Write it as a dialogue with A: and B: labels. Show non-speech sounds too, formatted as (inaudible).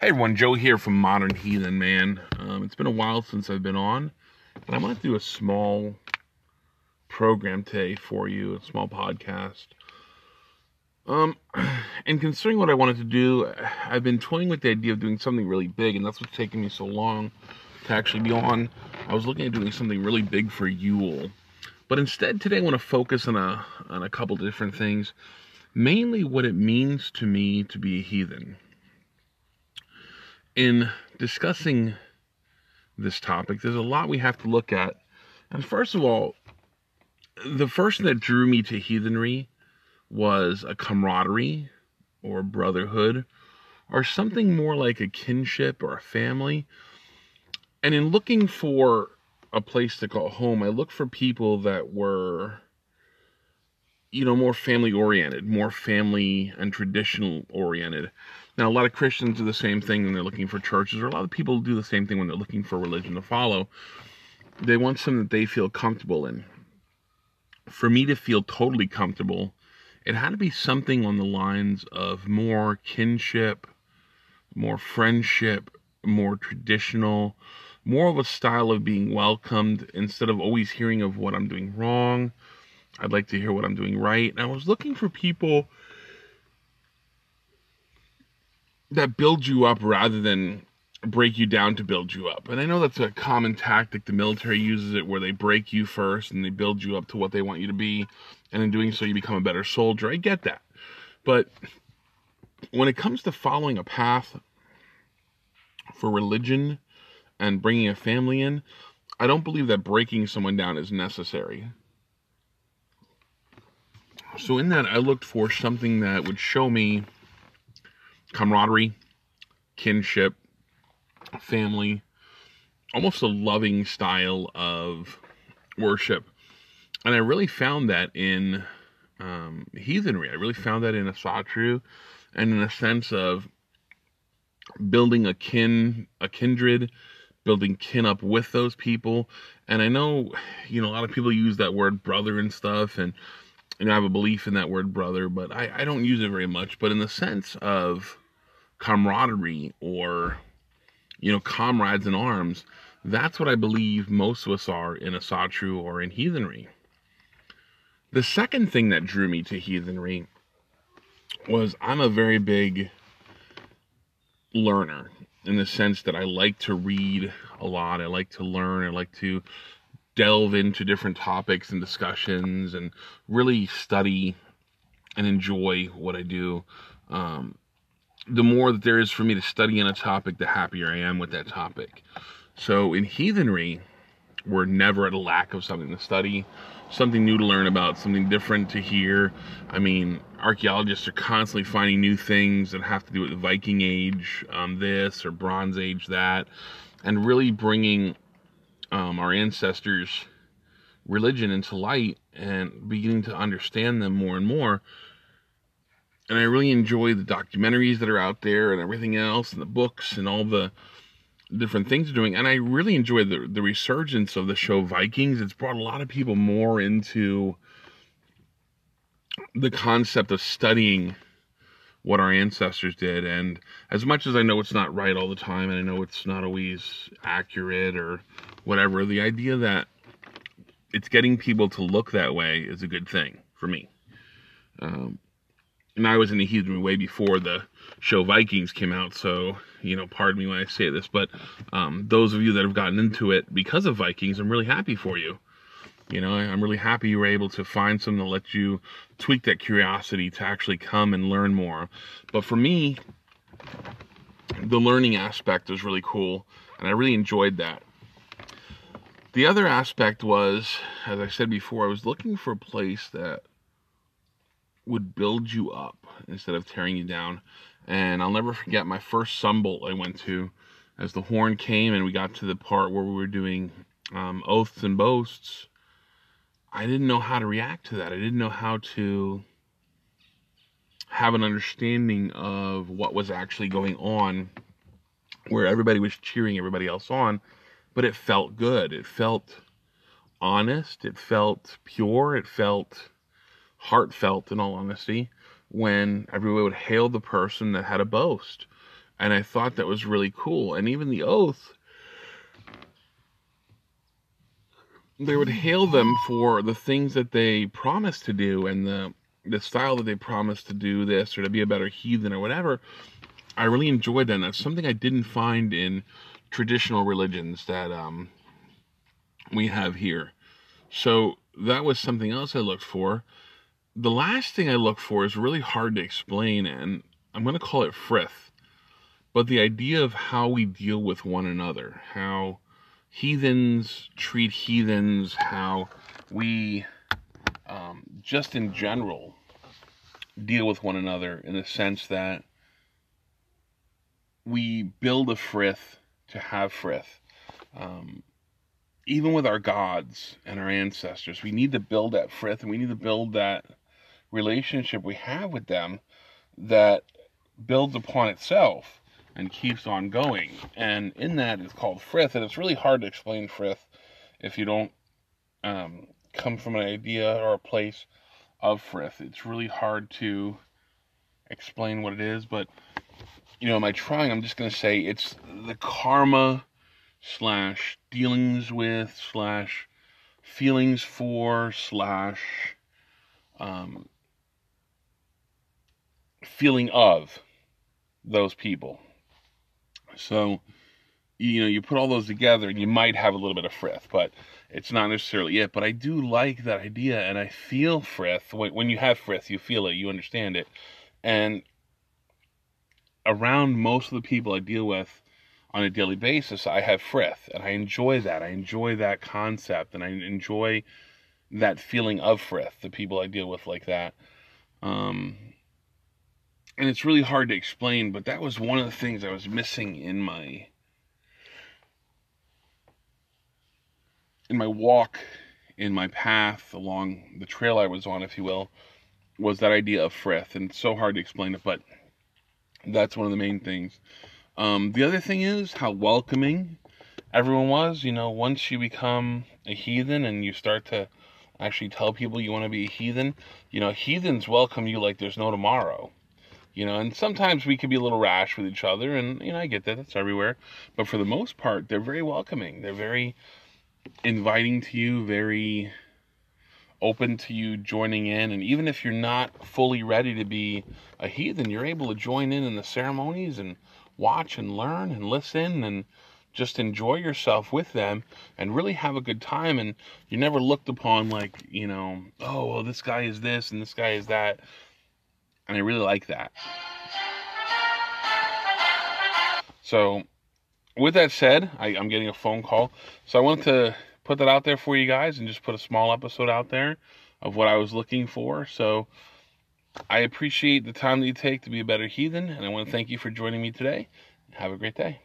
A: Hey everyone, Joe here from Modern Heathen Man. Um, it's been a while since I've been on, and I want to do a small program today for you, a small podcast. Um, (clears throat) and considering what I wanted to do, I've been toying with the idea of doing something really big, and that's what's taken me so long to actually be on. I was looking at doing something really big for Yule, but instead today I want to focus on a on a couple different things, mainly what it means to me to be a heathen in discussing this topic, there's a lot we have to look at. And first of all, the first thing that drew me to heathenry was a camaraderie or brotherhood or something more like a kinship or a family. And in looking for a place to call home, I looked for people that were, you know, more family oriented, more family and traditional oriented. Now, a lot of Christians do the same thing when they're looking for churches, or a lot of people do the same thing when they're looking for religion to follow. They want something that they feel comfortable in. For me to feel totally comfortable, it had to be something on the lines of more kinship, more friendship, more traditional, more of a style of being welcomed instead of always hearing of what I'm doing wrong. I'd like to hear what I'm doing right. And I was looking for people that build you up rather than break you down to build you up. And I know that's a common tactic. The military uses it where they break you first and they build you up to what they want you to be. And in doing so, you become a better soldier. I get that. But when it comes to following a path for religion and bringing a family in, I don't believe that breaking someone down is necessary. So, in that, I looked for something that would show me camaraderie, kinship, family, almost a loving style of worship. And I really found that in um, heathenry. I really found that in Asatru and in a sense of building a kin, a kindred, building kin up with those people. And I know, you know, a lot of people use that word brother and stuff, and you know, I have a belief in that word brother, but I, I don't use it very much. But in the sense of camaraderie or, you know, comrades in arms, that's what I believe most of us are in Asatru or in heathenry. The second thing that drew me to heathenry was I'm a very big learner in the sense that I like to read a lot. I like to learn. I like to delve into different topics and discussions and really study and enjoy what I do. Um, the more that there is for me to study in a topic, the happier I am with that topic. So in heathenry, we're never at a lack of something to study, something new to learn about, something different to hear. I mean, archaeologists are constantly finding new things that have to do with the Viking Age, um, this or Bronze Age, that, and really bringing um, our ancestors' religion into light and beginning to understand them more and more. And I really enjoy the documentaries that are out there and everything else, and the books and all the different things they're doing. And I really enjoy the the resurgence of the show Vikings. It's brought a lot of people more into the concept of studying what our ancestors did. And as much as I know it's not right all the time, and I know it's not always accurate or whatever, the idea that it's getting people to look that way is a good thing for me. Um, and I was in the heathen way before the show Vikings came out, so you know, pardon me when I say this, but um, those of you that have gotten into it because of Vikings, I'm really happy for you. You know, I'm really happy you were able to find something to let you tweak that curiosity to actually come and learn more. But for me, the learning aspect was really cool, and I really enjoyed that. The other aspect was, as I said before, I was looking for a place that would build you up instead of tearing you down. And I'll never forget my first sumbel I went to as the horn came and we got to the part where we were doing um, oaths and boasts. I didn't know how to react to that. I didn't know how to have an understanding of what was actually going on, where everybody was cheering everybody else on, but it felt good. It felt honest. It felt pure. It felt heartfelt, in all honesty, when everyone would hail the person that had a boast. And I thought that was really cool. And even the oath, they would hail them for the things that they promised to do and the the style that they promised to do this or to be a better heathen or whatever. I really enjoyed that. And that's something I didn't find in traditional religions that um, we have here. So that was something else I looked for. The last thing I look for is really hard to explain, and I'm going to call it frith. But the idea of how we deal with one another, how heathens treat heathens, how we um, just in general deal with one another in the sense that we build a frith to have frith. Um, even with our gods and our ancestors, we need to build that frith and we need to build that relationship we have with them that builds upon itself and keeps on going. And in that is called frith, and it's really hard to explain frith if you don't um, come from an idea or a place of frith. It's really hard to explain what it is, but you know, am I trying? I'm just going to say it's the karma slash dealings with slash feelings for slash um, feeling of those people. So, you know, you put all those together and you might have a little bit of frith, but it's not necessarily it. But I do like that idea and I feel frith. When you have frith, you feel it, you understand it. And around most of the people I deal with on a daily basis, I have frith, and I enjoy that. I enjoy that concept, and I enjoy that feeling of frith. The people I deal with like that, um, and it's really hard to explain. But that was one of the things I was missing in my in my walk, in my path along the trail I was on, if you will, was that idea of frith, and it's so hard to explain it, but that's one of the main things. Um, the other thing is how welcoming everyone was. You know, once you become a heathen and you start to actually tell people you want to be a heathen, you know, heathens welcome you like there's no tomorrow. You know, and sometimes we can be a little rash with each other, and you know, I get that, that's everywhere. But for the most part, they're very welcoming. They're very inviting to you, very open to you joining in. And even if you're not fully ready to be a heathen, you're able to join in in the ceremonies and watch and learn and listen and just enjoy yourself with them and really have a good time. And you're never looked upon like, you know, oh, well, this guy is this and this guy is that. And I really like that. So, with that said, I, am getting a phone call. So, I want to put that out there for you guys and just put a small episode out there of what I was looking for. So I appreciate the time that you take to be a better heathen, and I want to thank you for joining me today. Have a great day.